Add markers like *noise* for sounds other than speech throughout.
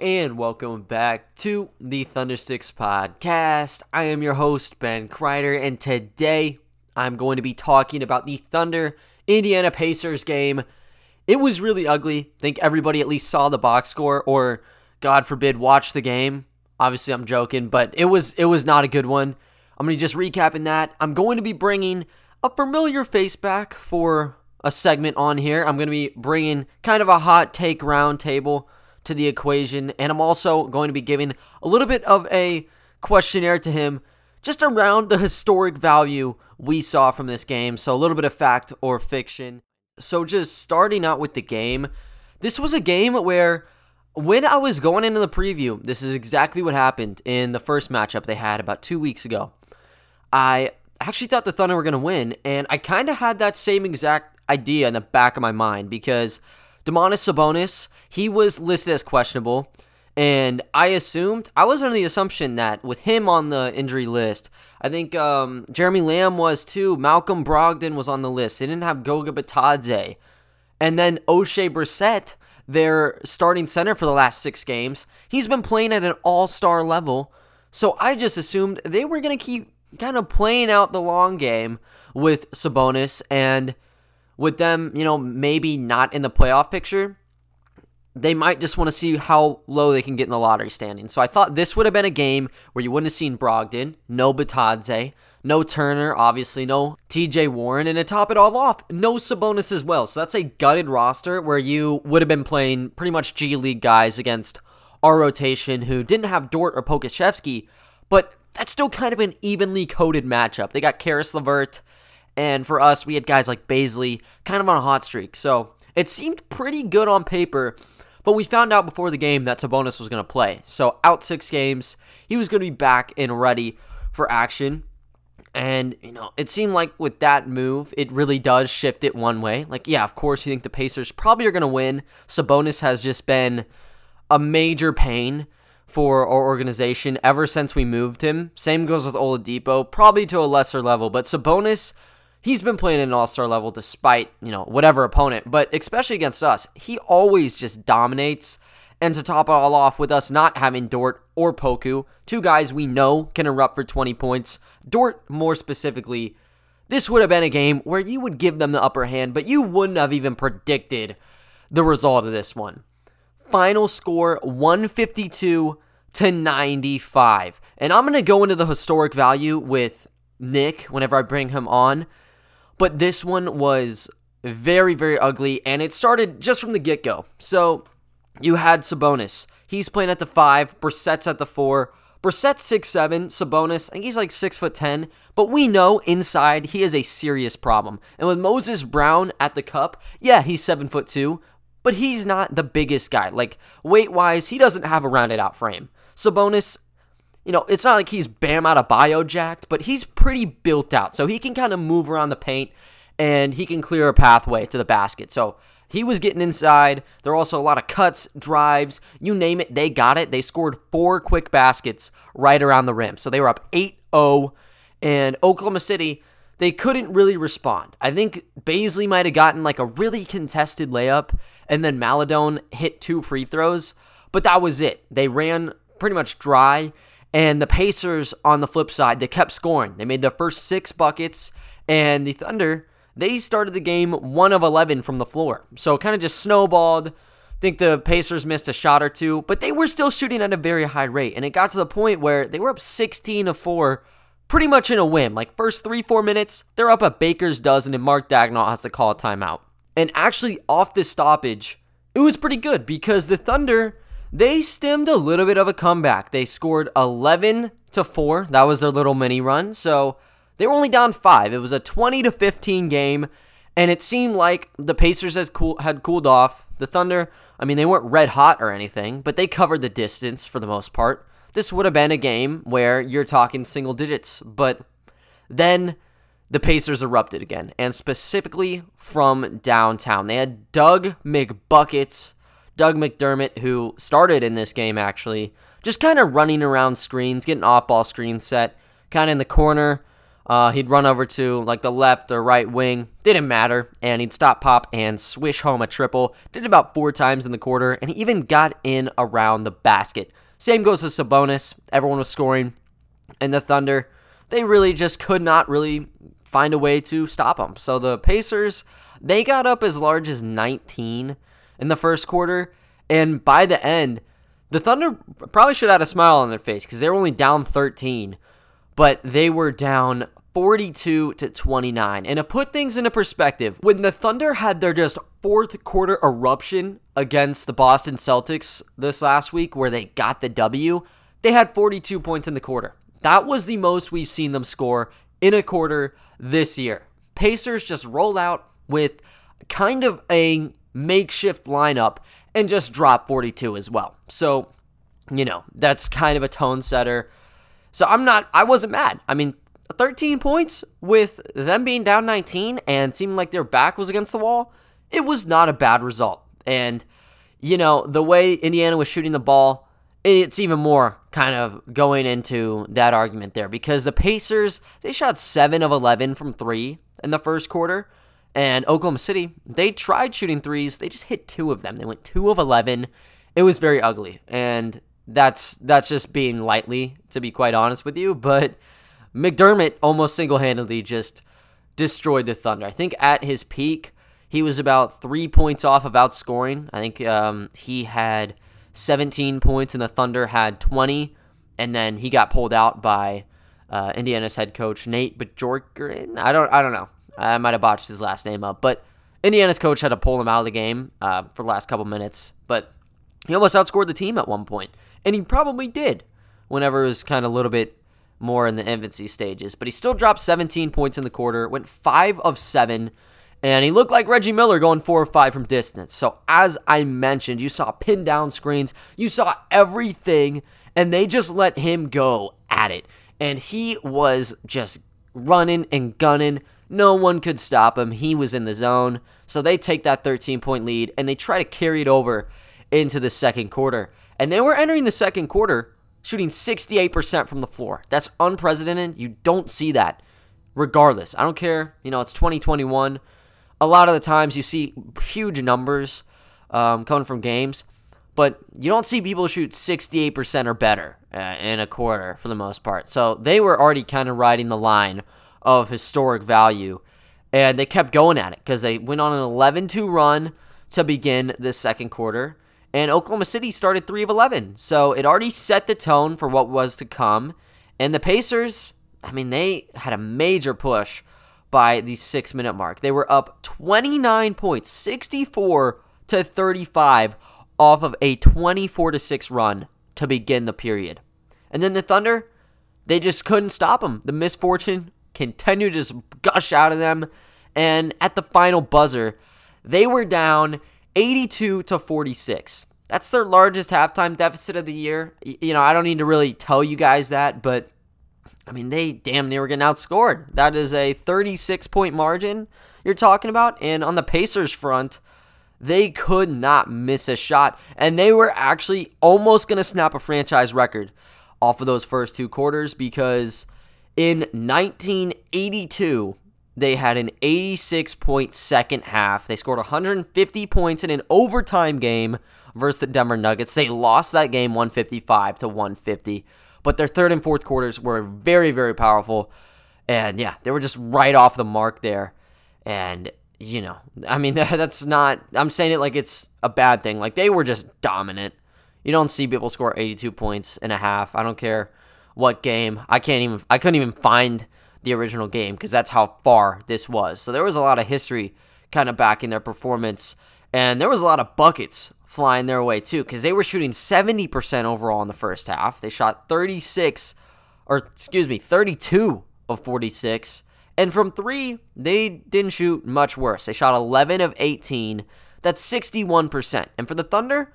and welcome back to the Thundersticks podcast. I am your host, Ben Kreider, and today I'm going to be talking about the Thunder Indiana Pacers game. It was really ugly. I think everybody at least saw the box score, or God forbid, watched the game. Obviously, I'm joking, but it was it was not a good one. I'm gonna just recapping that. I'm going to be bringing a familiar face back for a segment on here. I'm going to be bringing kind of a hot take roundtable to the equation, and I'm also going to be giving a little bit of a questionnaire to him just around the historic value we saw from this game. So, a little bit of fact or fiction. So, just starting out with the game, this was a game where when I was going into the preview, this is exactly what happened in the first matchup they had about two weeks ago. I actually thought the Thunder were going to win, and I kind of had that same exact idea in the back of my mind because Domantas Sabonis, he was listed as questionable. And I assumed, I was under the assumption that with him on the injury list, I think um, Jeremy Lamb was too. Malcolm Brogdon was on the list. They didn't have Goga Bitadze. And then Oshae Brissett, their starting center for the last six games, he's been playing at an all star level. So I just assumed they were going to keep kind of playing out the long game with Sabonis and with them, you know, maybe not in the playoff picture, they might just want to see how low they can get in the lottery standing. So I thought this would have been a game where you wouldn't have seen Brogdon, no Bitadze, no Turner, obviously no TJ Warren, and to top it all off, no Sabonis as well. So that's a gutted roster where you would have been playing pretty much G League guys against our rotation who didn't have Dort or Pokusevski, but that's still kind of an evenly coated matchup. They got Caris LeVert, and for us, we had guys like Bazley kind of on a hot streak. So it seemed pretty good on paper, but we found out before the game that Sabonis was going to play. So out six games, he was going to be back and ready for action. And, you know, it seemed like with that move, it really does shift it one way. Like, yeah, of course, you think the Pacers probably are going to win. Sabonis has just been a major pain for our organization ever since we moved him. Same goes with Oladipo, probably to a lesser level, but Sabonis he's been playing at an all-star level despite, you know, whatever opponent, but especially against us, he always just dominates. And to top it all off with us not having Dort or Poku, two guys we know can erupt for 20 points. Dort more specifically, this would have been a game where you would give them the upper hand, but you wouldn't have even predicted the result of this one. Final score 152 to 95. And I'm going to go into the historic value with Nick whenever I bring him on but this one was very, very ugly, and it started just from the get go. So you had Sabonis. He's playing at the five, Brissett's at the four. Brissett's six seven, Sabonis, I think he's like six foot ten, but we know inside he is a serious problem. And with Moses Brown at the cup, yeah, he's seven foot two, but he's not the biggest guy. Like weight wise, he doesn't have a rounded out frame. Sabonis, you know, it's not like he's Bam Adebayo jacked, but he's pretty built out. So he can kind of move around the paint and he can clear a pathway to the basket. So he was getting inside. There are also a lot of cuts, drives, you name it, they got it. They scored four quick baskets right around the rim. So they were up 8 0. And Oklahoma City, they couldn't really respond. I think Bazley might have gotten like a really contested layup, and then Maledon hit two free throws, but that was it. They ran pretty much dry. And the Pacers, on the flip side, they kept scoring. They made their first six buckets, and the Thunder, they started the game one of 11 from the floor. So it kind of just snowballed. I think the Pacers missed a shot or two, but they were still shooting at a very high rate. And it got to the point where they were up 16 to 4 pretty much in a whim. Like first three, four minutes, they're up a baker's dozen, and Mark Daigneault has to call a timeout. And actually, off this stoppage, it was pretty good because the Thunder they stemmed a little bit of a comeback. They scored 11 to 4. That was their little mini run. So they were only down 5. It was a 20 to 15 game and it seemed like the Pacers has cool, had cooled off. The Thunder, I mean, they weren't red hot or anything, but they covered the distance for the most part. This would have been a game where you're talking single digits, but then the Pacers erupted again, and specifically from downtown. They had Doug McBuckets Doug McDermott, who started in this game actually, just kind of running around screens, getting off ball screen set, kind of in the corner Uh, he'd run over to like the left or right wing, didn't matter, and he'd stop pop and swish home a triple. Did it about four times in the quarter, and he even got in around the basket. Same goes to Sabonis. Everyone was scoring, and the Thunder, they really just could not really find a way to stop him. So the Pacers, they got up as large as 19 in the first quarter, and by the end, the Thunder probably should have had a smile on their face because they were only down 13, but they were down 42 to 29. And to put things into perspective, when the Thunder had their just fourth quarter eruption against the Boston Celtics this last week, where they got the W, they had 42 points in the quarter. That was the most we've seen them score in a quarter this year. Pacers just rolled out with kind of a makeshift lineup and just drop 42 as well. So, you know, that's kind of a tone setter. So I'm not, I wasn't mad. I mean, 13 points with them being down 19 and seeming like their back was against the wall, it was not a bad result. And, you know, the way Indiana was shooting the ball, it's even more kind of going into that argument there because the Pacers, they shot 7 of 11 from 3 in the first quarter. And Oklahoma City, they tried shooting threes. They just hit two of them. They went two of 11. It was very ugly. And that's that's just being lightly, to be quite honest with you. But McDermott almost single handedly just destroyed the Thunder. I think at his peak, he was about three points off of outscoring. I think um, he had 17 points and the Thunder had 20. And then he got pulled out by uh, Indiana's head coach Nate Bjorkgren. I don't I don't know. I might have botched his last name up, but Indiana's coach had to pull him out of the game uh, for the last couple minutes. But he almost outscored the team at one point, and he probably did whenever it was kind of a little bit more in the infancy stages. But he still dropped 17 points in the quarter, went five of seven, and he looked like Reggie Miller going four or five from distance. So as I mentioned, you saw pin down screens, you saw everything, and they just let him go at it, and he was just running and gunning no one could stop him. He was in the zone. So they take that 13 point lead and they try to carry it over into the second quarter. And they were entering the second quarter shooting 68% from the floor. That's unprecedented. You don't see that regardless. I don't care. You know, it's 2021. A lot of the times you see huge numbers um, coming from games, but you don't see people shoot 68% or better uh, in a quarter for the most part. So they were already kind of riding the line of historic value. And they kept going at it because they went on an 11 2 run to begin the second quarter. And Oklahoma City started 3 of 11. So it already set the tone for what was to come. And the Pacers, I mean, they had a major push by the six minute mark. They were up 29 points, 64 to 35 off of a 24 to 6 run to begin the period. And then the Thunder, they just couldn't stop them. The misfortune continue to just gush out of them. And at the final buzzer, they were down 82 to 46. That's their largest halftime deficit of the year. You know, I don't need to really tell you guys that, but I mean, they damn near were getting outscored. That is a 36 point margin you're talking about. And on the Pacers front, they could not miss a shot. And they were actually almost going to snap a franchise record off of those first two quarters because in 1982, they had an 86 point second half. They scored 150 points in an overtime game versus the Denver Nuggets. They lost that game 155 to 150, but their third and fourth quarters were very, very powerful. And yeah, they were just right off the mark there. And, you know, I mean, *laughs* that's not, I'm saying it like it's a bad thing. Like they were just dominant. You don't see people score 82 points in a half. I don't care what game. I can't even I couldn't even find the original game because that's how far this was. So there was a lot of history kind of back in their performance and there was a lot of buckets flying their way too cuz they were shooting 70% overall in the first half. They shot 36 or excuse me, 32 of 46. And from 3, they didn't shoot much worse. They shot 11 of 18. That's 61%. And for the Thunder,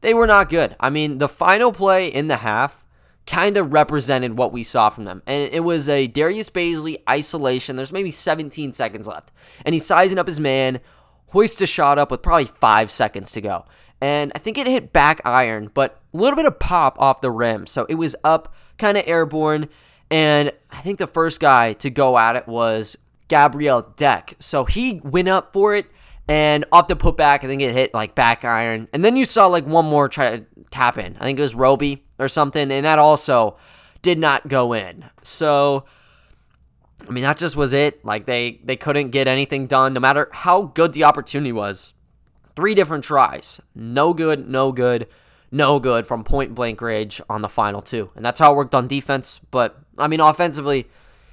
they were not good. I mean, the final play in the half kind of represented what we saw from them. And it was a Darius Bazley isolation. There's maybe 17 seconds left. And he's sizing up his man, hoists a shot up with probably five seconds to go. And I think it hit back iron, but a little bit of pop off the rim. So it was up, kind of airborne. And I think the first guy to go at it was Gabriel Deck. So he went up for it and off the putback, I think it hit like back iron. And then you saw like one more try to tap in. I think it was Roby or something. And that also did not go in. So I mean that just was it. Like they they couldn't get anything done no matter how good the opportunity was. Three different tries. No good, no good, no good from point blank range on the final two. And that's how it worked on defense. But I mean offensively,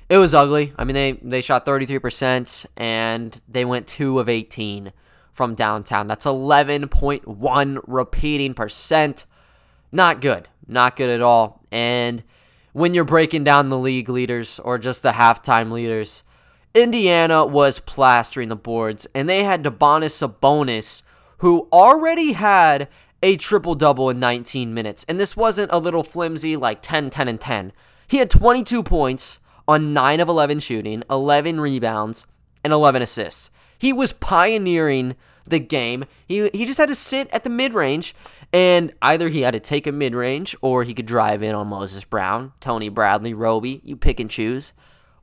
it was ugly. I mean they they shot 33% and they went 2 of 18 from downtown. That's 11.1 repeating percent. Not good. Not good at all. And when you're breaking down the league leaders or just the halftime leaders, Indiana was plastering the boards, and they had Domantas Sabonis, who already had a triple double in 19 minutes. And this wasn't a little flimsy like 10, 10, and 10. He had 22 points on 9 of 11 shooting, 11 rebounds, and 11 assists. He was pioneering the game. He, he just had to sit at the mid range and either he had to take a mid range or he could drive in on Moses Brown, Tony Bradley, Roby, you pick and choose.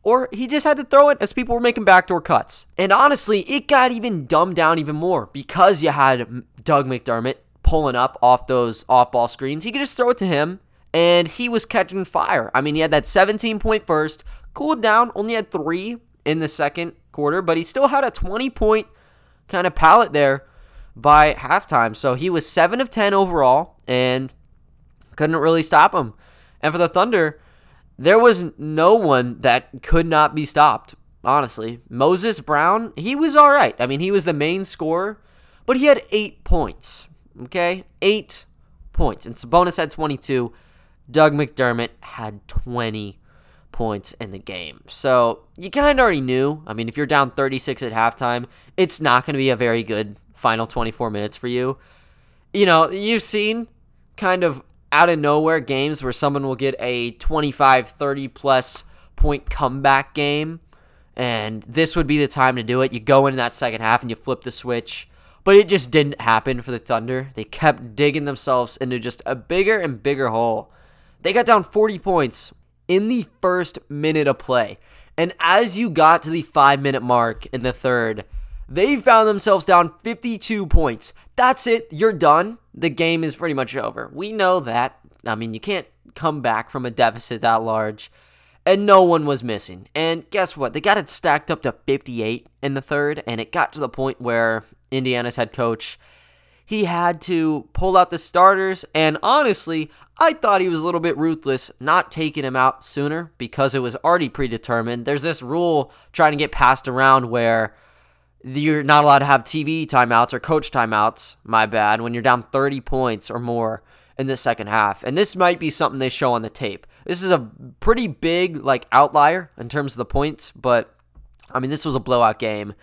Or he just had to throw it as people were making backdoor cuts. And honestly, it got even dumbed down even more because you had Doug McDermott pulling up off those off ball screens. He could just throw it to him and he was catching fire. I mean, he had that 17 point first, cooled down, only had three in the second quarter, but he still had a 20 point kind of palette there by halftime. So he was 7 of 10 overall and couldn't really stop him. And for the Thunder, there was no one that could not be stopped, honestly. Moses Brown, he was all right. I mean, he was the main scorer, but he had 8 points. Okay? 8 points. And Sabonis had 22. Doug McDermott had 20 points in the game. So you kind of already knew. I mean, if you're down 36 at halftime, it's not going to be a very good final 24 minutes for you. You know, you've seen kind of out of nowhere games where someone will get a 25, 30 plus point comeback game. And this would be the time to do it. You go into that second half and you flip the switch. But it just didn't happen for the Thunder. They kept digging themselves into just a bigger and bigger hole. They got down 40 points in the first minute of play. And as you got to the five minute mark in the third, they found themselves down 52 points. That's it. You're done. The game is pretty much over. We know that. I mean, you can't come back from a deficit that large. And no one was missing. And guess what? They got it stacked up to 58 in the third. And it got to the point where Indiana's head coach he had to pull out the starters. And honestly, I thought he was a little bit ruthless not taking him out sooner because it was already predetermined. There's this rule trying to get passed around where you're not allowed to have TV timeouts or coach timeouts, my bad, when you're down 30 points or more in the second half. And this might be something they show on the tape. This is a pretty big like outlier in terms of the points, but I mean this was a blowout game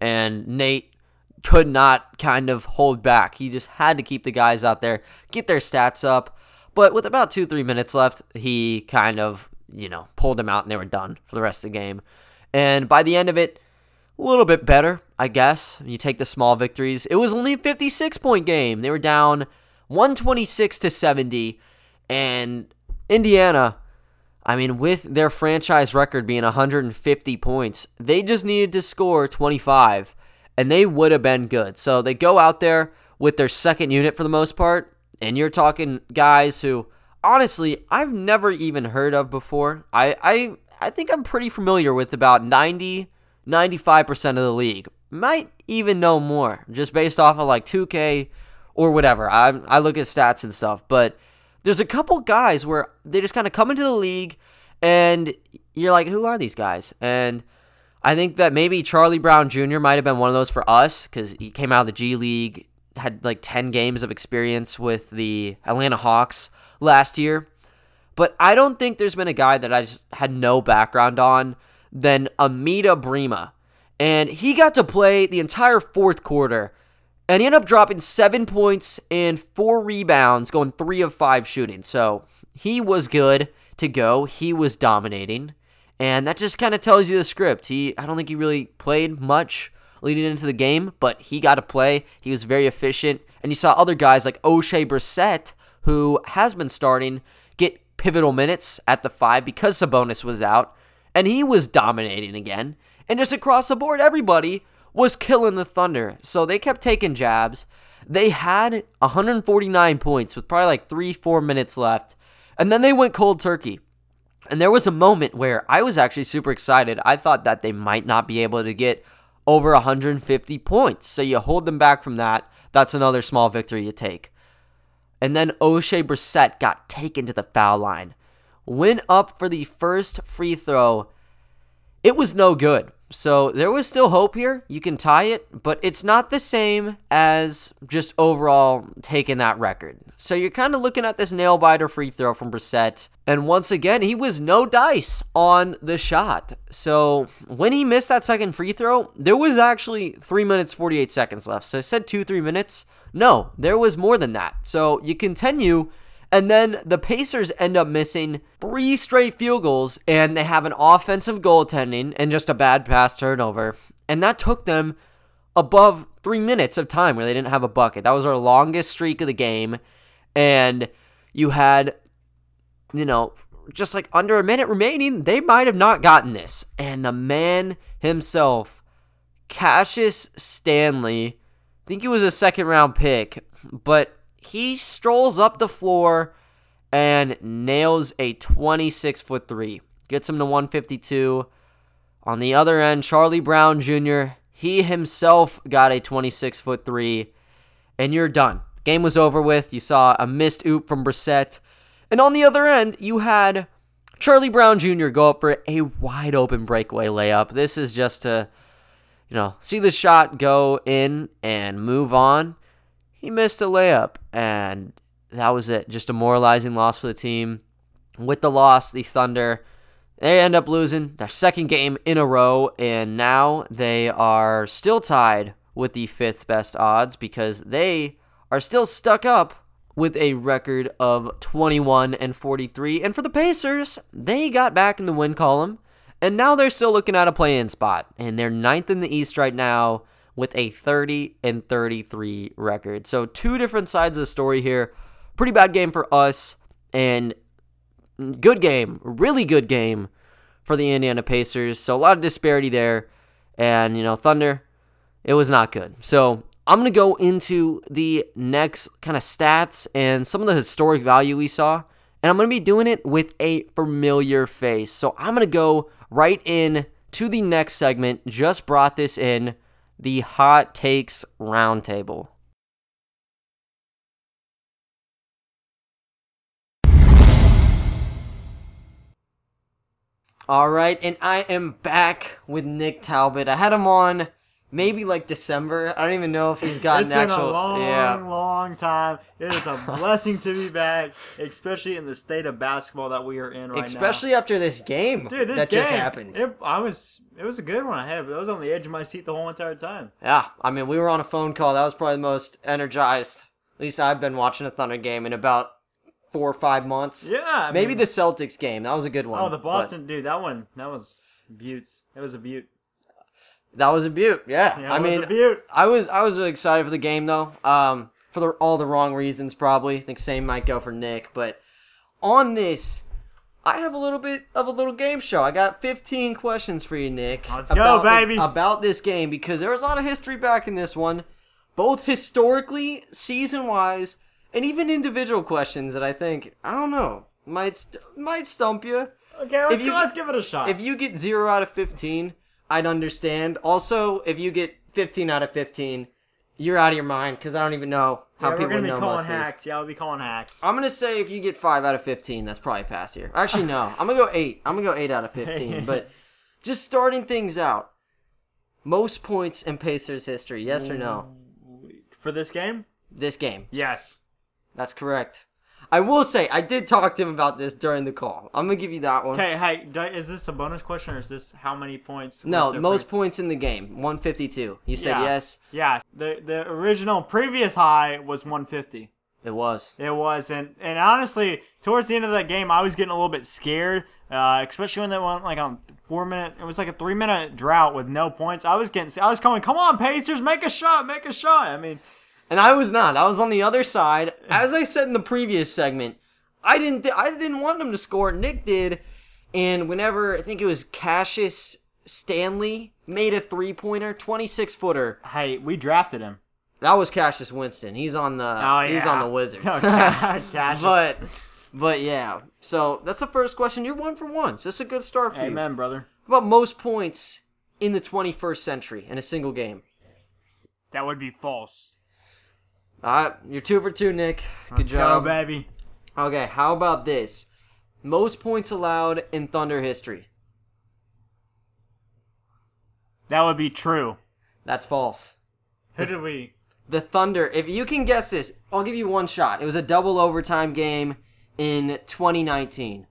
and Nate could not kind of hold back. He just had to keep the guys out there, get their stats up. But with about 2-3 minutes left, he kind of, you know, pulled them out and they were done for the rest of the game. And by the end of it, a little bit better, I guess. You take the small victories. It was only a 56 point game. They were down 126 to 70 and Indiana I mean, with their franchise record being 150 points, they just needed to score 25 and they would have been good. So they go out there with their second unit for the most part, and you're talking guys who honestly I've never even heard of before. I I I think I'm pretty familiar with about 90 95% of the league. Might even know more just based off of like 2K or whatever. I, I look at stats and stuff, but there's a couple guys where they just kind of come into the league and you're like, who are these guys? And I think that maybe Charlie Brown Jr. might have been one of those for us because he came out of the G League, had like 10 games of experience with the Atlanta Hawks last year. But I don't think there's been a guy that I just had no background on than Amida Brimah. And he got to play the entire fourth quarter. And he ended up dropping seven points and four rebounds, going three of five shooting. So he was good to go. He was dominating. And that just kind of tells you the script. He I don't think he really played much leading into the game, but he got to play. He was very efficient. And you saw other guys like Oshae Brissett, who has been starting, get pivotal minutes at the five because Sabonis was out, and he was dominating again. And just across the board, everybody was killing the Thunder. So they kept taking jabs. They had 149 points with probably like three, four minutes left. And then they went cold turkey. And there was a moment where I was actually super excited. I thought that they might not be able to get over 150 points. So you hold them back from that. That's another small victory you take. And then Oshae Brissett got taken to the foul line. Went up for the first free throw. It was no good. So there was still hope here. You can tie it, but it's not the same as just overall taking that record. So you're kind of looking at this nail biter free throw from Brissett. And once again, he was no dice on the shot. So when he missed that second free throw, there was actually 3 minutes 48 seconds left. So I said 2 3 minutes. No, there was more than that. So you continue and then the Pacers end up missing three straight field goals, and they have an offensive goaltending and just a bad pass turnover. And that took them above three minutes of time where they didn't have a bucket. That was our longest streak of the game. And you had, you know, just like under a minute remaining, they might have not gotten this. And the man himself, Cassius Stanley, I think he was a second round pick, but he strolls up the floor and nails a 26 foot three. Gets him to 152. On the other end, Charlie Brown Jr., he himself got a 26 foot three. And you're done. Game was over with. You saw a missed oop from Brissett. And on the other end, you had Charlie Brown Jr. go up for a wide open breakaway layup. This is just to, you know, see the shot go in and move on he missed a layup, and that was it. Just a moralizing loss for the team. With the loss, the Thunder they end up losing their second game in a row, and now they are still tied with the fifth best odds because they are still stuck up with a record of 21 and 43. And for the Pacers, they got back in the win column, and now they're still looking at a play-in spot, and they're ninth in the East right now with a 30 and 33 record. So, two different sides of the story here. Pretty bad game for us, and good game, really good game for the Indiana Pacers. So, a lot of disparity there. And, you know, Thunder, it was not good. So, I'm going to go into the next kind of stats and some of the historic value we saw. And I'm going to be doing it with a familiar face. So, I'm going to go right in to the next segment. Just brought this in the Hot Takes Roundtable. All right, and I am back with Nick Talbot. I had him on maybe like December. I don't even know if he's got it's an actual. been a long, yeah. long time. It is a *laughs* blessing to be back, especially in the state of basketball that we are in right Especially after this game. Dude, this that game, just happened. It, I was, it was a good one. I had, but I was on the edge of my seat the whole entire time. Yeah, I mean, we were on a phone call. That was probably the most energized. At least I've been watching a Thunder game in about four or five months. Yeah, I maybe mean- the Celtics game. That was a good oh, one. Oh, the but Boston dude, that one, that was Buttes. It was a beaut. That was a beaut. Yeah, Yeah, I was mean, a beaut. I was I was really excited for the game though. Um, for the, all the wrong reasons probably. I think same might go for Nick, but on this. I have a little bit of a little game show. I got 15 questions for you, Nick. Let's go, about the- baby. about this game because there was a lot of history back in this one, both historically, season wise, and even individual questions that I think I don't know might st- might stump you. Okay, let's, If you- go, let's give it a shot. If you get zero out of 15, I'd understand. Also, if you get 15 out of 15, you're out of your mind because I don't even know how yeah, we're people gonna would be know calling hacks. Yeah, we'll be calling hacks. I'm gonna say if you get five out of 15, that's probably a pass here. Actually, no. I'm gonna go eight. I'm gonna go eight out of 15. *laughs* but just starting things out, most points in Pacers history. Yes or no? For this game? This game. Yes. That's correct. I will say I did talk to him about this during the call. I'm gonna give you that one. Okay, hey, is this a bonus question or is this how many points? No, most pre- points in the game, 152. You said Yeah. yes. Yeah, the the original previous high was 150. It was. It was, and and honestly, towards the end of that game, I was getting a little bit scared, uh, especially when they went like on four minute. It was like a three minute drought with no points. I was getting, I was going, come on, Pacers, make a shot, make a shot. I mean, And I was not. I was on the other side. As I said in the previous segment, I didn't. Th- I didn't want them to score. Nick did, and whenever I think it was Cassius Stanley made a three pointer, twenty six footer. Hey, we drafted him. That was Cassius Winston. He's on the. Oh, yeah. He's on the Wizards. Oh, *laughs* Cassius. but, but yeah. So that's the first question. You're one for one. So that's a good start for you. Amen, brother. How about most points in the 21st century in a single game? That would be false. All right, you're two for two, Nick. Good Let's job. go, baby. Okay, how about this? Most points allowed in Thunder history. That would be true. That's false. Who did we? The Thunder, if you can guess this, I'll give you one shot. It was a double overtime game in 2019.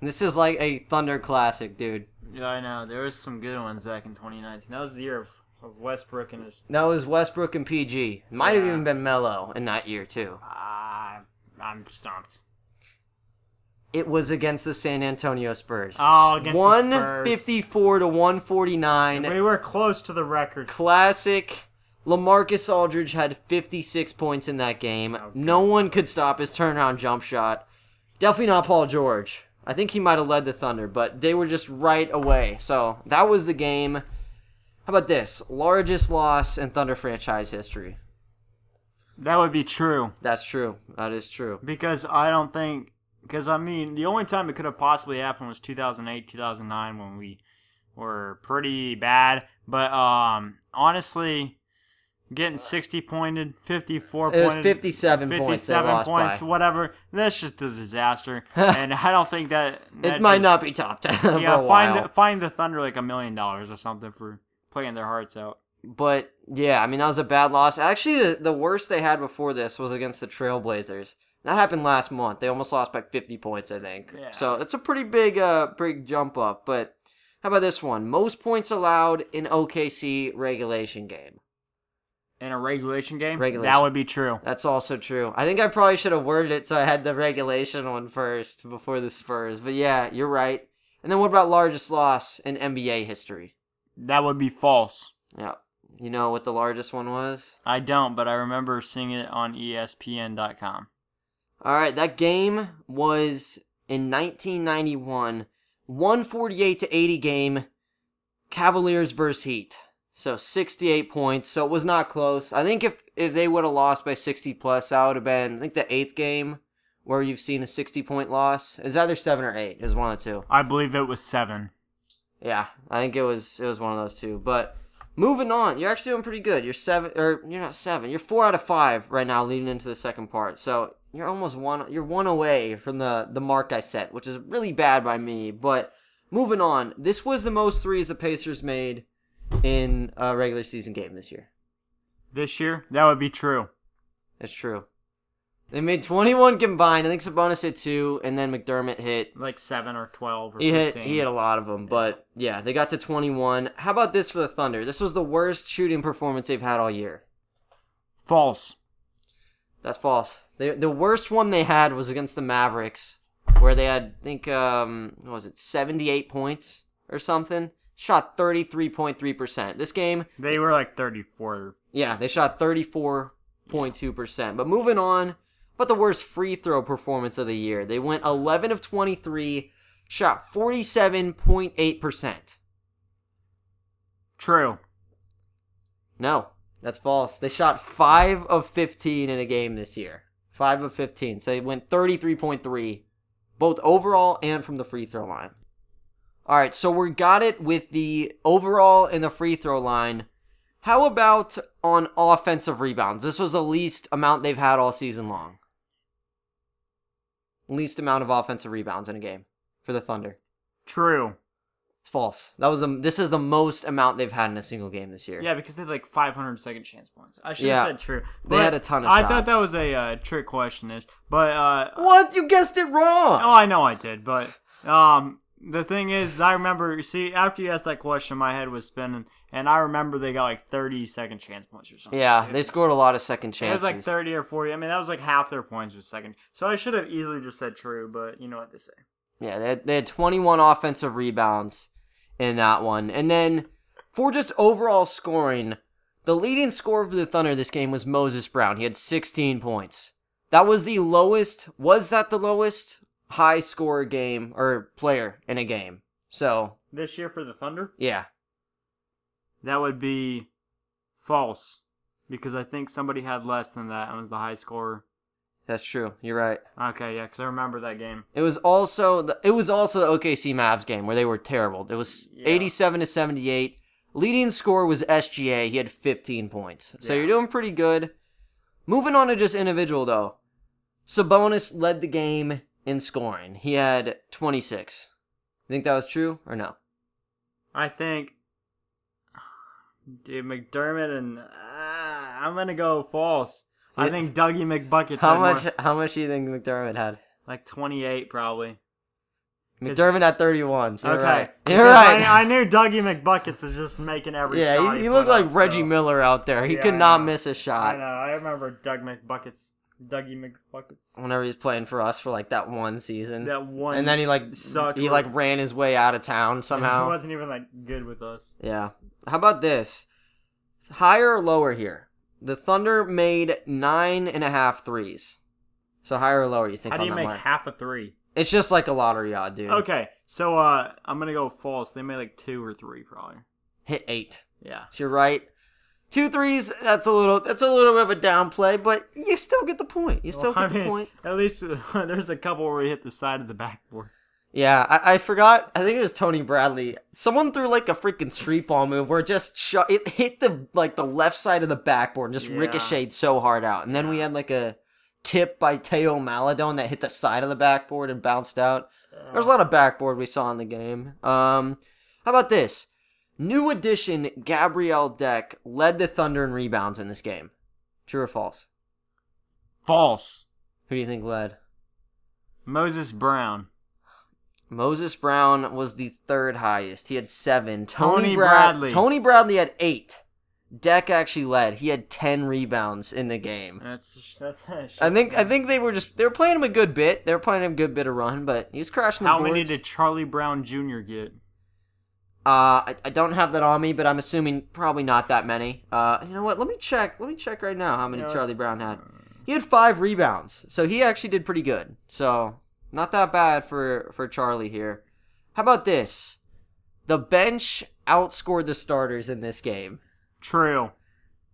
This is like a Thunder classic, dude. Yeah, I know. There was some good ones back in 2019. That was the year of, of Westbrook and his. No, it was Westbrook and PG. Might have Yeah. even been Melo in that year, too. Ah, I'm stumped. It was against the San Antonio Spurs. Oh, against the Spurs. 154 to 149. We were close to the record. Classic. Lamarcus Aldridge had 56 points in that game. No one could stop his turnaround jump shot. Definitely not Paul George. I think he might have led the Thunder, but they were just right away. So that was the game. How about this? Largest loss in Thunder franchise history. That would be true That's true. That is true. because I don't think. Because I mean, the only time it could have possibly happened was 2008, 2009 when we were pretty bad. But um, honestly, getting 60 pointed, 54 It was pointed, 57 points 57 lost points, whatever. That's just a disaster, *laughs* and I don't think that, It might just- not be top 10 *laughs* for Yeah, find while. find the Thunder like a million dollars or something for playing their hearts out. But yeah, I mean that was a bad loss. Actually, the, the worst they had before this was against the Trailblazers. That happened last month. They almost lost by 50 points, I think. Yeah. So it's a pretty big, uh, big jump up. But how about this one? Most points allowed in OKC regulation game. In a regulation game, Regulation. that would be true. That's also true. I think I probably should have worded it so I had the regulation one first before the Spurs. But yeah, you're right. And then what about largest loss in NBA history? That would be false. Yeah. You know what the largest one was? I don't, but I remember seeing it on ESPN.com. All right, that game was in 1991, 148 to 80 game, Cavaliers versus Heat. So 68 points. So it was not close. I think if if they would have lost by 60 plus, that would have been I think the eighth game where you've seen a 60 point loss. It's either seven or eight. It was one of the two. I believe it was seven. Yeah, I think it was it was one of those two. But moving on, you're actually doing pretty good. You're seven or you're not seven. You're four out of five right now, leading into the second part. So you're almost one. You're one away from the the mark I set, which is really bad by me. But moving on, this was the most threes the Pacers made in a regular season game this year. This year, that would be true. It's true. They made 21 combined. I think Sabonis hit two, and then McDermott hit Like seven or twelve or He hit he hit a lot of them, but yeah, they got to 21. How about this for the Thunder? This was the worst shooting performance they've had all year. False. That's false. They, the worst one they had was against the Mavericks, where they had I think um what was it 78 points or something. Shot 33.3%. This game, They were like thirty-four. yeah, they shot 34.2%. But moving on, but the worst free throw performance of the year. They went 11 of 23, shot 47.8%. True. No, that's false. They shot 5 of 15 in a game this year. 5 of 15. So they went 33.3, both overall and from the free throw line. All right, so we got it with the overall and the free throw line. How about on offensive rebounds? This was the least amount they've had all season long. Least amount of offensive rebounds in a game for the Thunder. True. It's false. That was a, this is the most amount they've had in a single game this year. Yeah, because they had like 500 second chance points. I should Yeah. have said true. They had a ton of I shots. thought that was a uh, trick question, ish. But uh, What? You guessed it wrong. oh, I know I did. But um, the thing is, I remember. See, after you asked that question, my head was spinning, and I remember they got like 30 second chance points or something. Yeah, they scored a lot of second chances. It was like 30 or 40. I mean, that was like half their points was second. So I should have easily just said true, but you know what they say. Yeah, they had, they had 21 offensive rebounds in that one. And then for just overall scoring, the leading scorer for the Thunder this game was Moses Brown. He had 16 points. That was the lowest. Was that the lowest high score game or player in a game? So This year for the Thunder, yeah, that would be false because I think somebody had less than that and was the high scorer. that's true. You're right. Okay, yeah, because I remember that game. It was also the, it was also the OKC Mavs game where they were terrible. It was Yeah. 87 to 78. Leading score was SGA. He had 15 points. So Yeah. you're doing pretty good. Moving on to just individual though. Sabonis led the game in scoring. He had 26. You think that was true or no? I think, dude, McDermott and uh, I'm gonna go false. I think Dougie McBuckets How had more- much how much do you think McDermott had? like 28 probably. McDermott at 31. You're okay, right. You're right. I, I knew Dougie McBuckets was just making every yeah, shot he, he looked like Reggie so- Miller out there. He Yeah, could not miss a shot. I know. I remember Doug McBuckets. Dougie McBuckets. Whenever he's playing for us for like that one season. That one. and then he like sucked he like ran his way out of town somehow. He wasn't even like good with us. Yeah. How about this? Higher or lower here? The Thunder made nine and a half threes. So higher or lower? You think How do you make line? half a three? It's just like a lottery odd, dude. Okay, so uh, I'm gonna go false. They made like two or three probably. Hit eight. Yeah. So you're right. Two threes. That's a little. That's a little bit of a downplay, but you still get the point. You still Well, get I the mean, point. At least *laughs* there's a couple where we hit the side of the backboard. Yeah, I, I forgot. I think it was Tony Bradley. Someone threw like a freaking street ball move where it just shot. It hit the like the left side of the backboard and just Yeah. ricocheted so hard out. And then we had like a tip by Theo Maledon that hit the side of the backboard and bounced out. There's a lot of backboard we saw in the game. Um, how about this? New addition Gabriel Deck led the Thunder in rebounds in this game. True or false? False. Who do you think led? Moses Brown. Moses Brown was the third highest. He had seven. Tony, Tony Brad- Bradley. Tony Bradley had eight. Deck actually led. He had ten rebounds in the game. That's that's. I think I think they were just they were playing him a good bit. They were playing him a good bit of run, but he was crashing the How boards. many did Charlie Brown Jr. get? Uh, I, I don't have that on me, but I'm assuming probably not that many. Uh, you know what? Let me check. Let me check right now how many know, Charlie Brown had. He had five rebounds, so he actually did pretty good. So not that bad for for Charlie here. How about this? The bench outscored the starters in this game. True.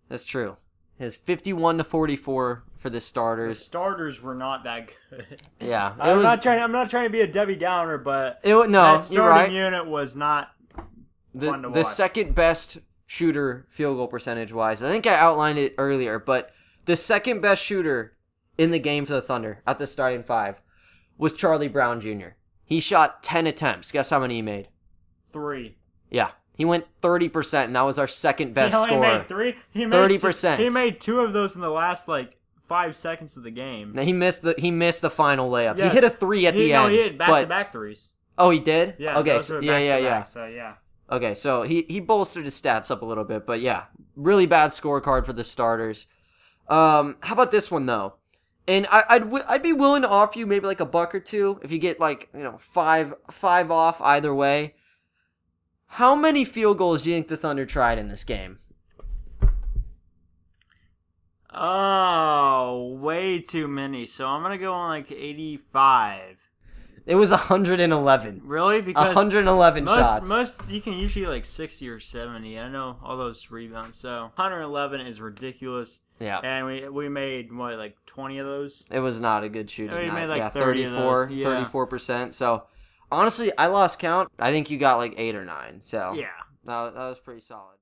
That's true. It was 51 to 44 for the starters. The starters. were not that good. Yeah, I'm was. not trying. I'm not trying to be a Debbie Downer, but it, no, that starting right. unit was not. The, the second best shooter field goal percentage wise. I think I outlined it earlier, but the second best shooter in the game for the Thunder at the starting five was Charlie Brown Jr. He shot 10 attempts. Guess how many he made? Three. Yeah. He went 30%, and that was our second best he scorer. made three. He made 30%. Two, he made two of those in the last like five seconds of the game. Now he missed the he missed the final layup. He hit a three at he, the no, end. he hit back-to-back threes. Oh, he did? Yeah. Okay. So, yeah, yeah, yeah. So yeah. Okay, so he he bolstered his stats up a little bit, but yeah, really bad scorecard for the starters. Um, how about this one though? And I, I'd wi- I'd be willing to offer you maybe like a buck or two if you get like you know five five off either way. How many field goals do you think the Thunder tried in this game? Oh, way too many. So I'm gonna go on like 85. It was 111. Really? Because 111 most shots. most you can usually like 60 or 70. I know all those rebounds. So 111 is ridiculous. yeah, And we we made what like 20 of those. it was not a good shooting Yeah, he night. made, like, yeah, 30 of 34, those, yeah. 34 percent. So honestly, I lost count. I think you got like eight or nine. So Yeah. that, that was pretty solid.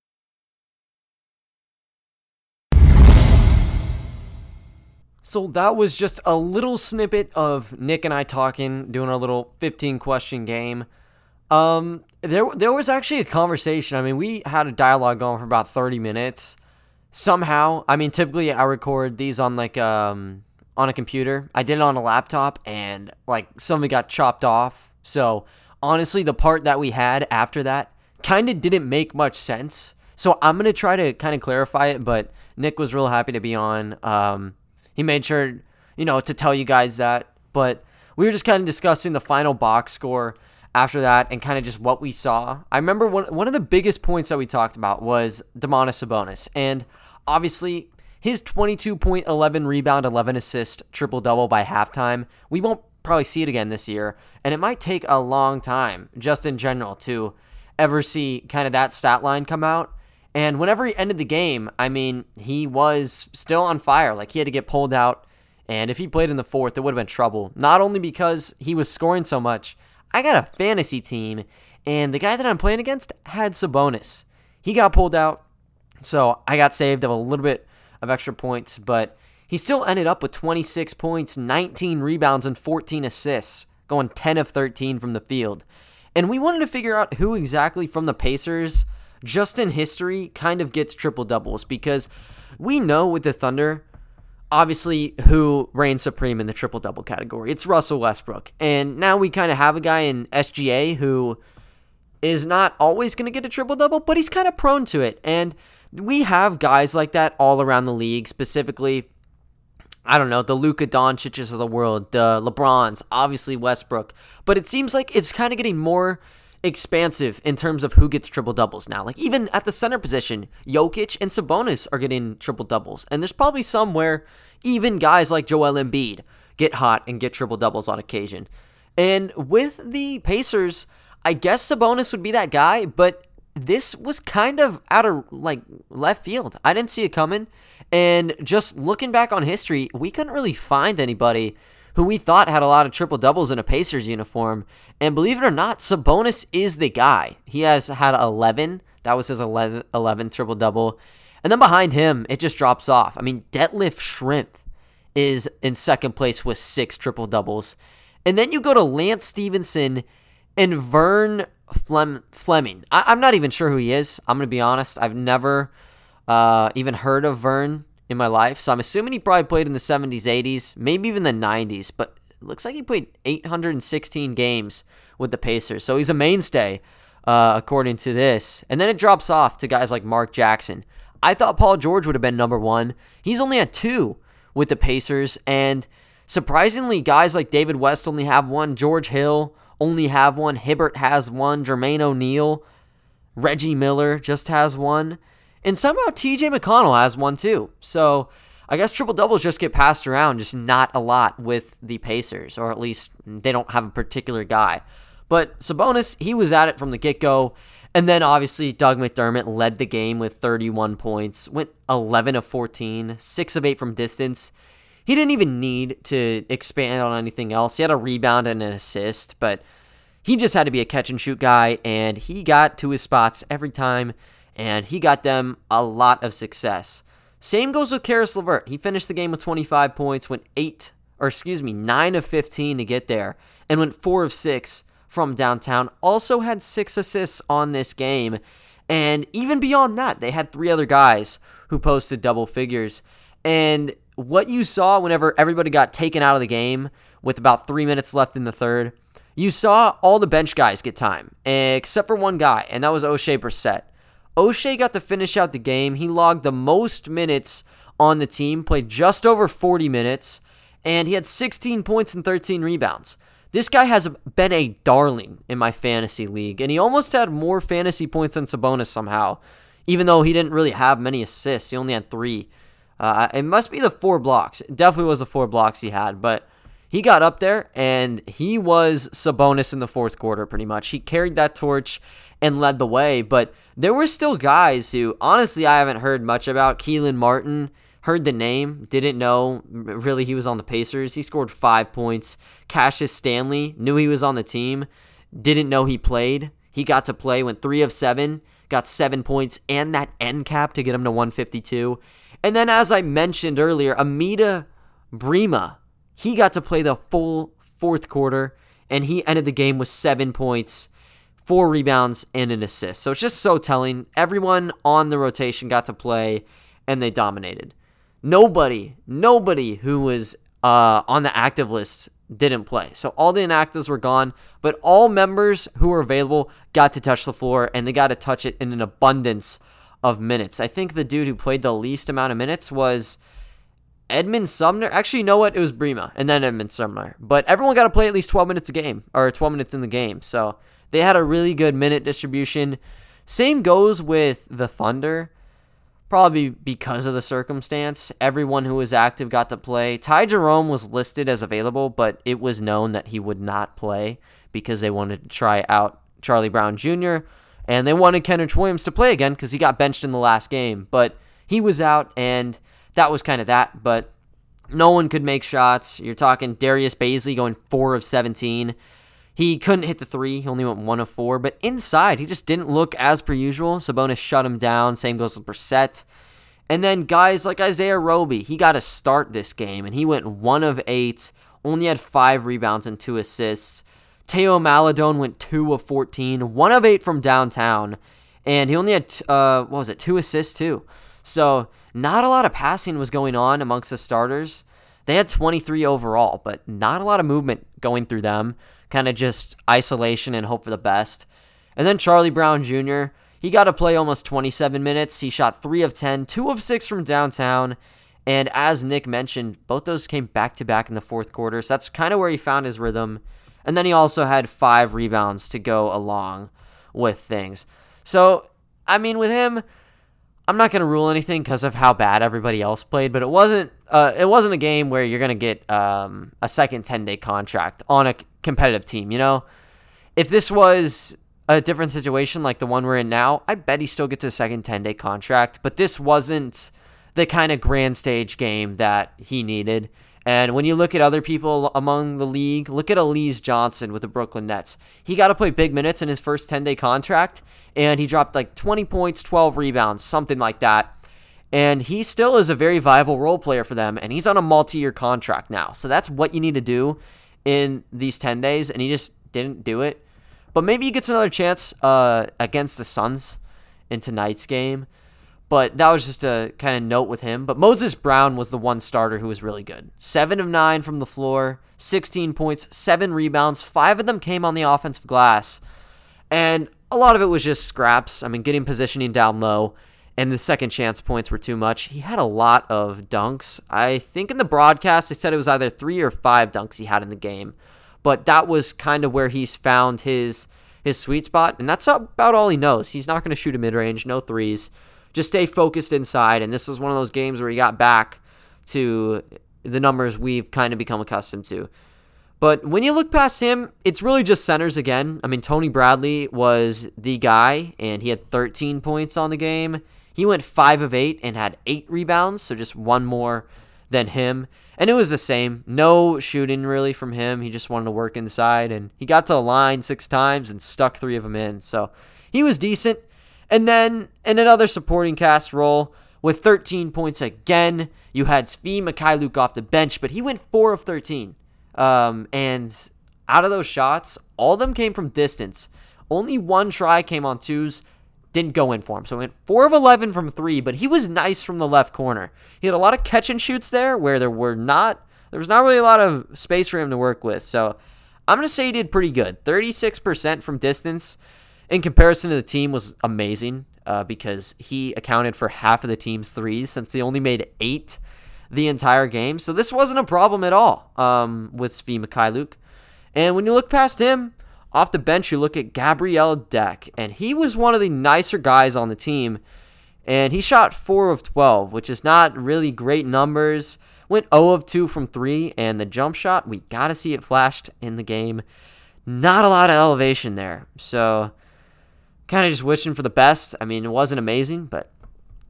So that was just a little snippet of Nick and I talking, doing our little 15 question game. Um, there there was actually a conversation. I mean, we had a dialogue going for about 30 minutes. Somehow, I mean, typically I record these on like um on a computer. I did it on a laptop, and like some of it got chopped off. So honestly, the part that we had after that kind of didn't make much sense. So I'm gonna try to kind of clarify it. But Nick was real happy to be on. Um, he made sure, you know, to tell you guys that. But we were just kind of discussing the final box score after that and kind of just what we saw. I remember one one of the biggest points that we talked about was Demonis Sabonis. And obviously his 22 point, 11 rebound, 11 assist, triple double by halftime. We won't probably see it again this year, and it might take a long time, just in general, to ever see kind of that stat line come out. And whenever he ended the game, I mean, he was still on fire. Like he had to get pulled out. And if he played in the fourth, it would have been trouble. Not only because he was scoring so much, I got a fantasy team, and the guy that I'm playing against had Sabonis. He got pulled out, so I got saved of a little bit of extra points, but he still ended up with 26 points, 19 rebounds, and 14 assists, going 10 of 13 from the field. And we wanted to figure out who exactly from the Pacers, just in history, kind of gets triple doubles because we know with the Thunder, obviously, who reigns supreme in the triple double category. It's Russell Westbrook. And now we kind of have a guy in SGA who is not always going to get a triple double, but he's kind of prone to it. And we have guys like that all around the league, specifically. I don't know, the Luka Doncic's of the world, the LeBrons, obviously Westbrook. But it seems like it's kind of getting more expansive in terms of who gets triple doubles now. Like even at the center position, Jokic and Sabonis are getting triple doubles. And there's probably some where even guys like Joel Embiid get hot and get triple doubles on occasion. And with the Pacers, I guess Sabonis would be that guy, but this was kind of out of like left field. I didn't see it coming. And just looking back on history, we couldn't really find anybody who we thought had a lot of triple doubles in a Pacers uniform. And believe it or not, Sabonis is the guy. He has had 11. That was his 11, 11 triple double. And then behind him, it just drops off. I mean, Detlef Schrempf is in second place with six triple doubles. And then you go to Lance Stephenson and Vern Flem- Fleming. I- am not even sure who he is. I'm going to be honest. I've never uh, even heard of Vern in my life. So I'm assuming he probably played in the 70s, 80s, maybe even the 90s. But looks like he played 816 games with the Pacers. So he's a mainstay, uh, according to this. And then it drops off to guys like Mark Jackson. I thought Paul George would have been number one. He's only at two with the Pacers. And surprisingly, guys like David West only have one. George Hill only have one. Hibbert has one. Jermaine O'Neal, Reggie Miller just has one. And somehow TJ McConnell has one too. So I guess triple doubles just get passed around, just not a lot with the Pacers, or at least they don't have a particular guy. But Sabonis, he was at it from the get go. And then obviously Doug McDermott led the game with 31 points, went 11 of 14, 6 of 8 from distance. He didn't even need to expand on anything else. He had a rebound and an assist, but he just had to be a catch and shoot guy, and he got to his spots every time, and he got them a lot of success. Same goes with Caris LeVert. He finished the game with 25 points, went 8, or excuse me, 9 of 15 to get there, and went 4 of 6 from downtown. Also had 6 assists on this game. And even beyond that, they had three other guys who posted double figures. And what you saw whenever everybody got taken out of the game with about three minutes left in the third, you saw all the bench guys get time, except for one guy, and that was Oshae Brissett. Oshae got to finish out the game. He logged the most minutes on the team, played just over 40 minutes, and he had 16 points and 13 rebounds. This guy has been a darling in my fantasy league, and he almost had more fantasy points than Sabonis somehow, even though he didn't really have many assists. He only had three. Uh, it must be the four blocks. It definitely was the four blocks he had, but he got up there and he was Sabonis in the fourth quarter, pretty much. He carried that torch and led the way, but there were still guys who, honestly, I haven't heard much about. Kelan Martin, heard the name, didn't know really he was on the Pacers. He scored five points. Cassius Stanley knew he was on the team, didn't know he played. He got to play, went three of seven, got seven points and that end cap to get him to 152. And then, as I mentioned earlier, Amida Brimah, he got to play the full fourth quarter, and he ended the game with seven points, four rebounds, and an assist. So it's just so telling. Everyone on the rotation got to play, and they dominated. Nobody, nobody who was uh, on the active list didn't play. So all the inactives were gone, but all members who were available got to touch the floor, and they got to touch it in an abundance of minutes. I think the dude who played the least amount of minutes was Edmund Sumner. Actually, you know what? It was Brimah and then Edmund Sumner. But everyone got to play at least 12 minutes a game or 12 minutes in the game. So they had a really good minute distribution. Same goes with the Thunder. probably because of the circumstance. Everyone who was active got to play. Ty Jerome was listed as available, but it was known that he would not play because they wanted to try out Charlie Brown Jr. and they wanted Kenrich Williams to play again because he got benched in the last game. But he was out, and that was kind of that. But no one could make shots. You're talking Darius Bazley going four of 17. He couldn't hit the three. He only went one of four. But inside, he just didn't look as per usual. Sabonis shut him down. Same goes with Brissett. And then guys like Isaiah Roby, he got to start this game, and he went one of eight. Only had five rebounds and two assists. Theo Maledon went two of 14, one of eight from downtown, and he only had uh, what was it, two assists too. So not a lot of passing was going on amongst the starters. They had 23 overall, but not a lot of movement going through them kind of just isolation and hope for the best. And then Charlie Brown Jr., he got to play almost 27 minutes. He shot 3 of 10, 2 of 6 from downtown. And as Nick mentioned, both those came back to back in the fourth quarter. So that's kind of where he found his rhythm. And then he also had five rebounds to go along with things. So, I mean, with him, I'm not to rule anything because of how bad everybody else played, but it wasn't uh, it wasn't a game where you're to get um, a second 10 day contract on a competitive team. You know, if this was a different situation like the one we're in now, I bet he still gets a second 10 day contract. But this wasn't the kind of grand stage game that he needed. And when you look at other people among the league, look at Alize Johnson with the Brooklyn Nets. He got to play big minutes in his first 10 day contract, and he dropped like 20 points, 12 rebounds, something like that. And he still is a very viable role player for them, and he's on a multi year contract now. So that's what you need to do in these 10 days, and he just didn't do it. But maybe he gets another chance uh, against the Suns in tonight's game. But that was just a kind of note with him. But Moses Brown was the one starter who was really good. Seven of nine from the floor, 16 points, seven rebounds. Five of them came on the offensive glass. And a lot of it was just scraps. I mean, getting positioning down low and the second chance points were too much. He had a lot of dunks. I think in the broadcast they said it was either three or five dunks he had in the game, but that was kind of where he's found his his sweet spot, and that's about all he knows. He's not going to shoot a mid range, no threes. Just stay focused inside, and this is one of those games where he got back to the numbers we've kind of become accustomed to. But when you look past him, it's really just centers again. I mean, Tony Bradley was the guy, and he had 13 points on the game. He went five of eight and had eight rebounds, so just one more than him. And it was the same. No shooting really from him. He just wanted to work inside, and he got to the line six times and stuck three of them in. So he was decent. And then in another supporting cast role with 13 points again, you had Svi Mykhailiuk off the bench, but he went four of 13. Um, and out of those shots, all of them came from distance. Only one try came on twos didn't go in for him. So went 4 of 11 from 3, but he was nice from the left corner. He had a lot of catch and shoots there where there were not there was not really a lot of space for him to work with. So I'm going to say he did pretty good. 36% from distance in comparison to the team was amazing uh, because he accounted for half of the team's threes since they only made 8 the entire game. So this wasn't a problem at all um, with Svi Mykhailiuk. And when you look past him, off the bench, you look at Gabriel Deck, and he was one of the nicer guys on the team. And he shot 4 of 12, which is not really great numbers. Went 0 of 2 from 3, and the jump shot, we got to see it flashed in the game. Not a lot of elevation there. So, kind of just wishing for the best. I mean, it wasn't amazing, but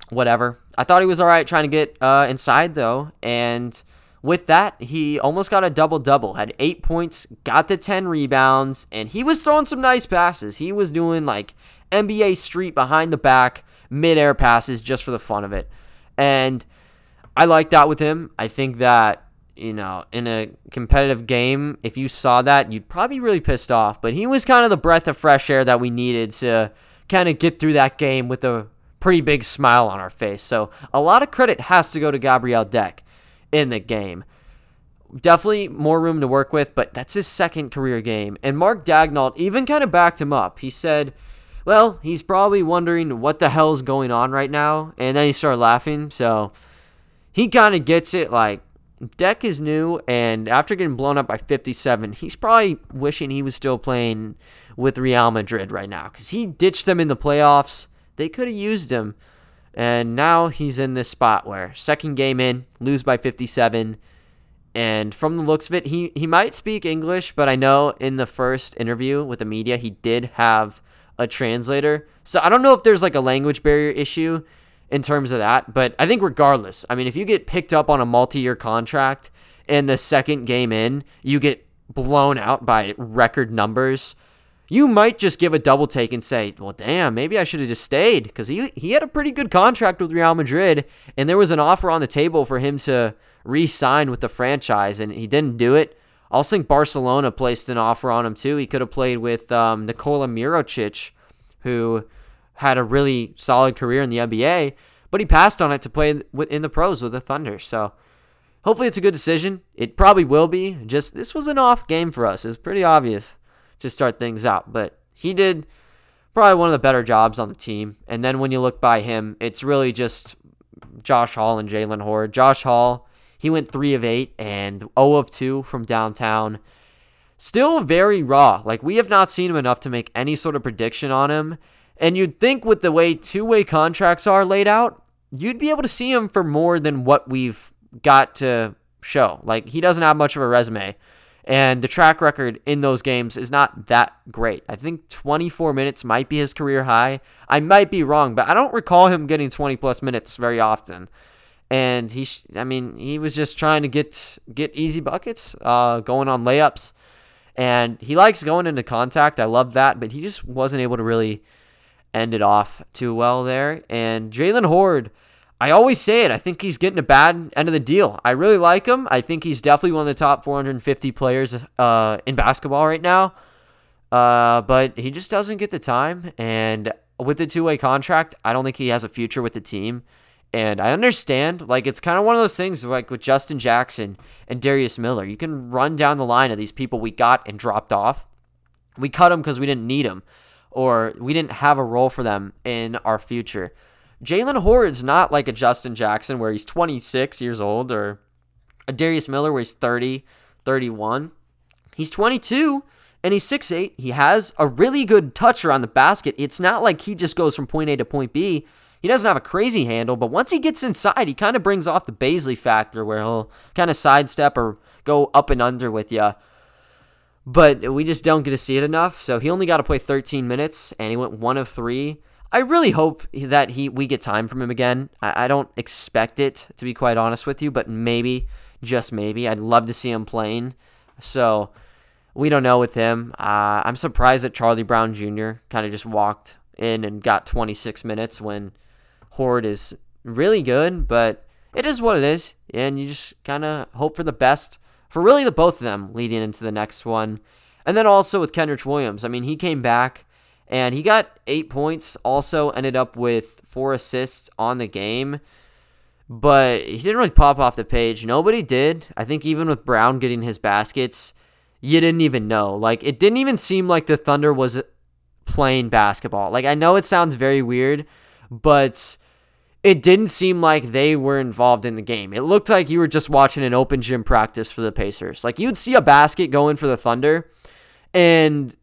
whatever. I thought he was all right trying to get uh, inside, though, and with that, he almost got a double double, had eight points, got the 10 rebounds, and he was throwing some nice passes. He was doing like NBA street behind the back, mid-air passes just for the fun of it. And I like that with him. I think that, you know, in a competitive game, if you saw that, you'd probably be really pissed off. But he was kind of the breath of fresh air that we needed to kind of get through that game with a pretty big smile on our face. So a lot of credit has to go to Gabriel Deck in the game. Definitely more room to work with, but that's his second career game. And Mark Daigneault even kind of backed him up. He said, well, he's probably wondering what the hell's going on right now. And then he started laughing. So he kind of gets it like, Deck is new, and after getting blown up by 57, he's probably wishing he was still playing with Real Madrid right now because he ditched them in the playoffs. They could have used him And now he's in this spot where second game in, lose by 57. And from the looks of it, he, he might speak English, but I know in the first interview with the media, he did have a translator. So I don't know if there's like a language barrier issue in terms of that, but I think regardless, I mean, if you get picked up on a multi year contract and the second game in, you get blown out by record numbers, you might just give a double take and say, well, damn, maybe I should have just stayed because he, he had a pretty good contract with Real Madrid and there was an offer on the table for him to re sign with the franchise and he didn't do it. I also think Barcelona placed an offer on him too. He could have played with um, Nikola Mirotic, who had a really solid career in the NBA, but he passed on it to play in the pros with the Thunder. So hopefully it's a good decision. It probably will be. Just this was an off game for us. It's pretty obvious to start things out, but he did probably one of the better jobs on the team. And then when you look by him, it's really just Josh Hall and Jaylen Hoard. Josh Hall he went 3 of 8 and 0 of 2 from downtown. Still very raw. Like, we have not seen him enough to make any sort of prediction on him. And you'd think with the way two way contracts are laid out, you'd be able to see him for more than what we've got to show. Like, he doesn't have much of a resume. And the track record in those games is not that great. I think 24 minutes might be his career high. I might be wrong, but I don't recall him getting 20 plus minutes very often and he I mean he was just trying to get get easy buckets, uh, going on layups, and he likes going into contact. I love that, but he just wasn't able to really end it off too well there. And Jaylen Hoard, I always say it. I think he's getting a bad end of the deal. I really like him. I think he's definitely one of the top 450 players uh, in basketball right now. Uh, but he just doesn't get the time. And with the two way contract, I don't think he has a future with the team. And I understand, like, it's kind of one of those things, like with Justin Jackson and Darius Miller. You can run down the line of these people we got and dropped off. We cut them because we didn't need them, or we didn't have a role for them in our future. Jaylen Hoard's not like a Justin Jackson where he's 26 years old, or a Darius Miller where he's 30, 31. He's 22 and he's 6'8. He has a really good touch around the basket. It's not like he just goes from point A to point B he doesn't have a crazy handle, but once he gets inside, he kind of brings off the Bazley factor where he'll kind of sidestep or go up and under with you. But we just don't get to see it enough. So he only got to play 13 minutes, and he went one of three. I really hope that he we get time from him again. I, I don't expect it to be quite honest with you, but maybe, just maybe, I'd love to see him playing. So we don't know with him. Uh, I'm surprised that Charlie Brown Jr. kind of just walked in and got 26 minutes when Hoard is really good, but it is what it is, and you just kind of hope for the best for really the both of them leading into the next one. And then also with Kenrich Williams, I mean, he came back and he got eight points, also ended up with four assists on the game, but he didn't really pop off the page. Nobody did. I think even with Brown getting his baskets, you didn't even know. Like, it didn't even seem like the Thunder was playing basketball. Like, I know it sounds very weird, but it didn't seem like they were involved in the game. It looked like you were just watching an open gym practice for the Pacers. Like you'd see a basket going for the Thunder, and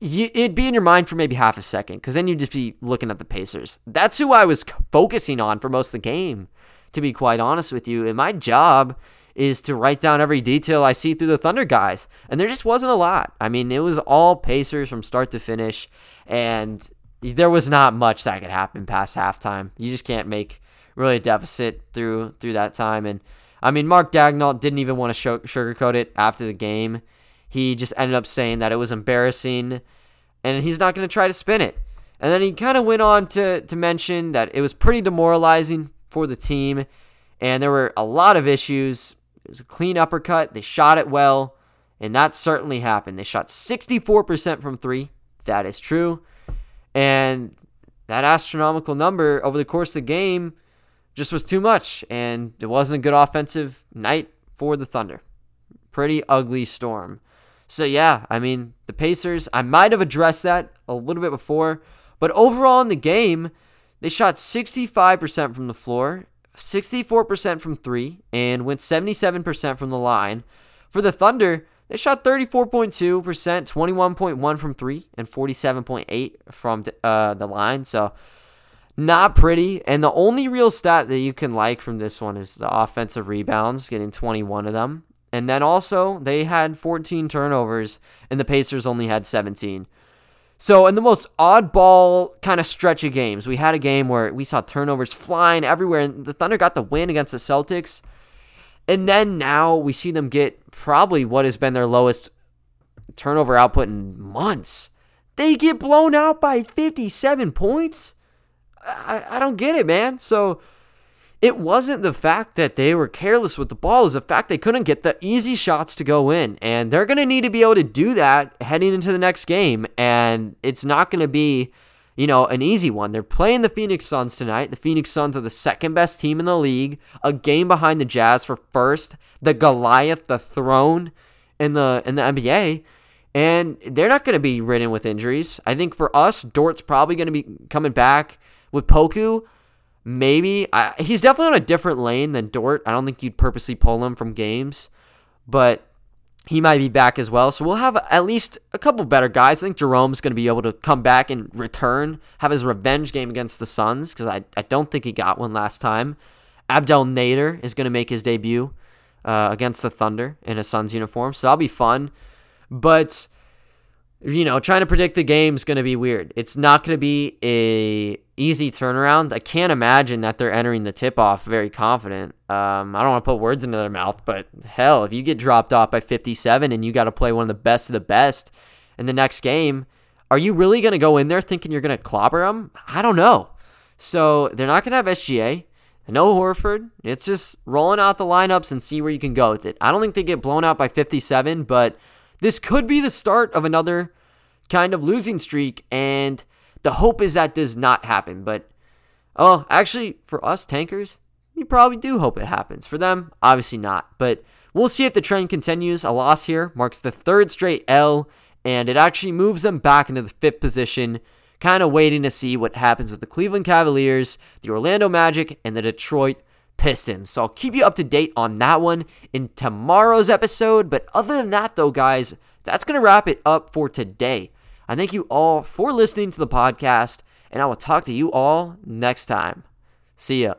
you, it'd be in your mind for maybe half a second because then you'd just be looking at the Pacers. That's who I was focusing on for most of the game, to be quite honest with you. And my job is to write down every detail I see through the Thunder guys. And there just wasn't a lot. I mean, it was all Pacers from start to finish. And there was not much that could happen past halftime. You just can't make really a deficit through through that time. And I mean, Mark Daigneault didn't even want to sugarcoat it after the game. He just ended up saying that it was embarrassing, and he's not going to try to spin it. And then he kind of went on to to mention that it was pretty demoralizing for the team, and there were a lot of issues. It was a clean uppercut. They shot it well, and that certainly happened. They shot 64% from three. That is true. And that astronomical number over the course of the game just was too much. And it wasn't a good offensive night for the Thunder. Pretty ugly storm. So, yeah, I mean, the Pacers, I might have addressed that a little bit before, but overall in the game, they shot 65% from the floor, 64% from three, and went 77% from the line. For the Thunder, they shot 34.2%, 21.1 from 3 and 47.8 from uh, the line. So not pretty. And the only real stat that you can like from this one is the offensive rebounds, getting 21 of them. And then also, they had 14 turnovers, and the Pacers only had 17. So, in the most oddball kind of stretch of games, we had a game where we saw turnovers flying everywhere, and the Thunder got the win against the Celtics. And then now we see them get probably what has been their lowest turnover output in months. They get blown out by 57 points. I, I don't get it, man. So it wasn't the fact that they were careless with the ball, it was the fact they couldn't get the easy shots to go in. And they're going to need to be able to do that heading into the next game. And it's not going to be, you know, an easy one. They're playing the Phoenix Suns tonight. The Phoenix Suns are the second best team in the league, a game behind the Jazz for first, the Goliath, the throne in the in the NBA. And they're not going to be ridden with injuries. I think for us, Dort's probably going to be coming back with Poku, maybe I, he's definitely on a different lane than Dort. I don't think you'd purposely pull him from games, but he might be back as well. So we'll have at least a couple better guys. I think Jerome's going to be able to come back and return, have his revenge game against the Suns because I, I don't think he got one last time. Abdel Nader is going to make his debut uh, against the Thunder in a Suns uniform, so that'll be fun. But you know, trying to predict the game is going to be weird. It's not going to be a easy turnaround. I can't imagine that they're entering the tip off very confident. Um, I don't want to put words into their mouth, but hell, if you get dropped off by 57 and you got to play one of the best of the best in the next game, are you really going to go in there thinking you're going to clobber them? I don't know. So they're not going to have SGA. No Horford. It's just rolling out the lineups and see where you can go with it. I don't think they get blown out by 57, but this could be the start of another kind of losing streak, and the hope is that does not happen. But, oh, actually, for us tankers, you probably do hope it happens. For them, obviously not. But we'll see if the trend continues. A loss here marks the third straight L, and it actually moves them back into the fifth position. Kind of waiting to see what happens with the Cleveland Cavaliers, the Orlando Magic, and the Detroit Pistons. So I'll keep you up to date on that one in tomorrow's episode. But other than that, though, guys, that's going to wrap it up for today. I thank you all for listening to the podcast, and I will talk to you all next time. See ya.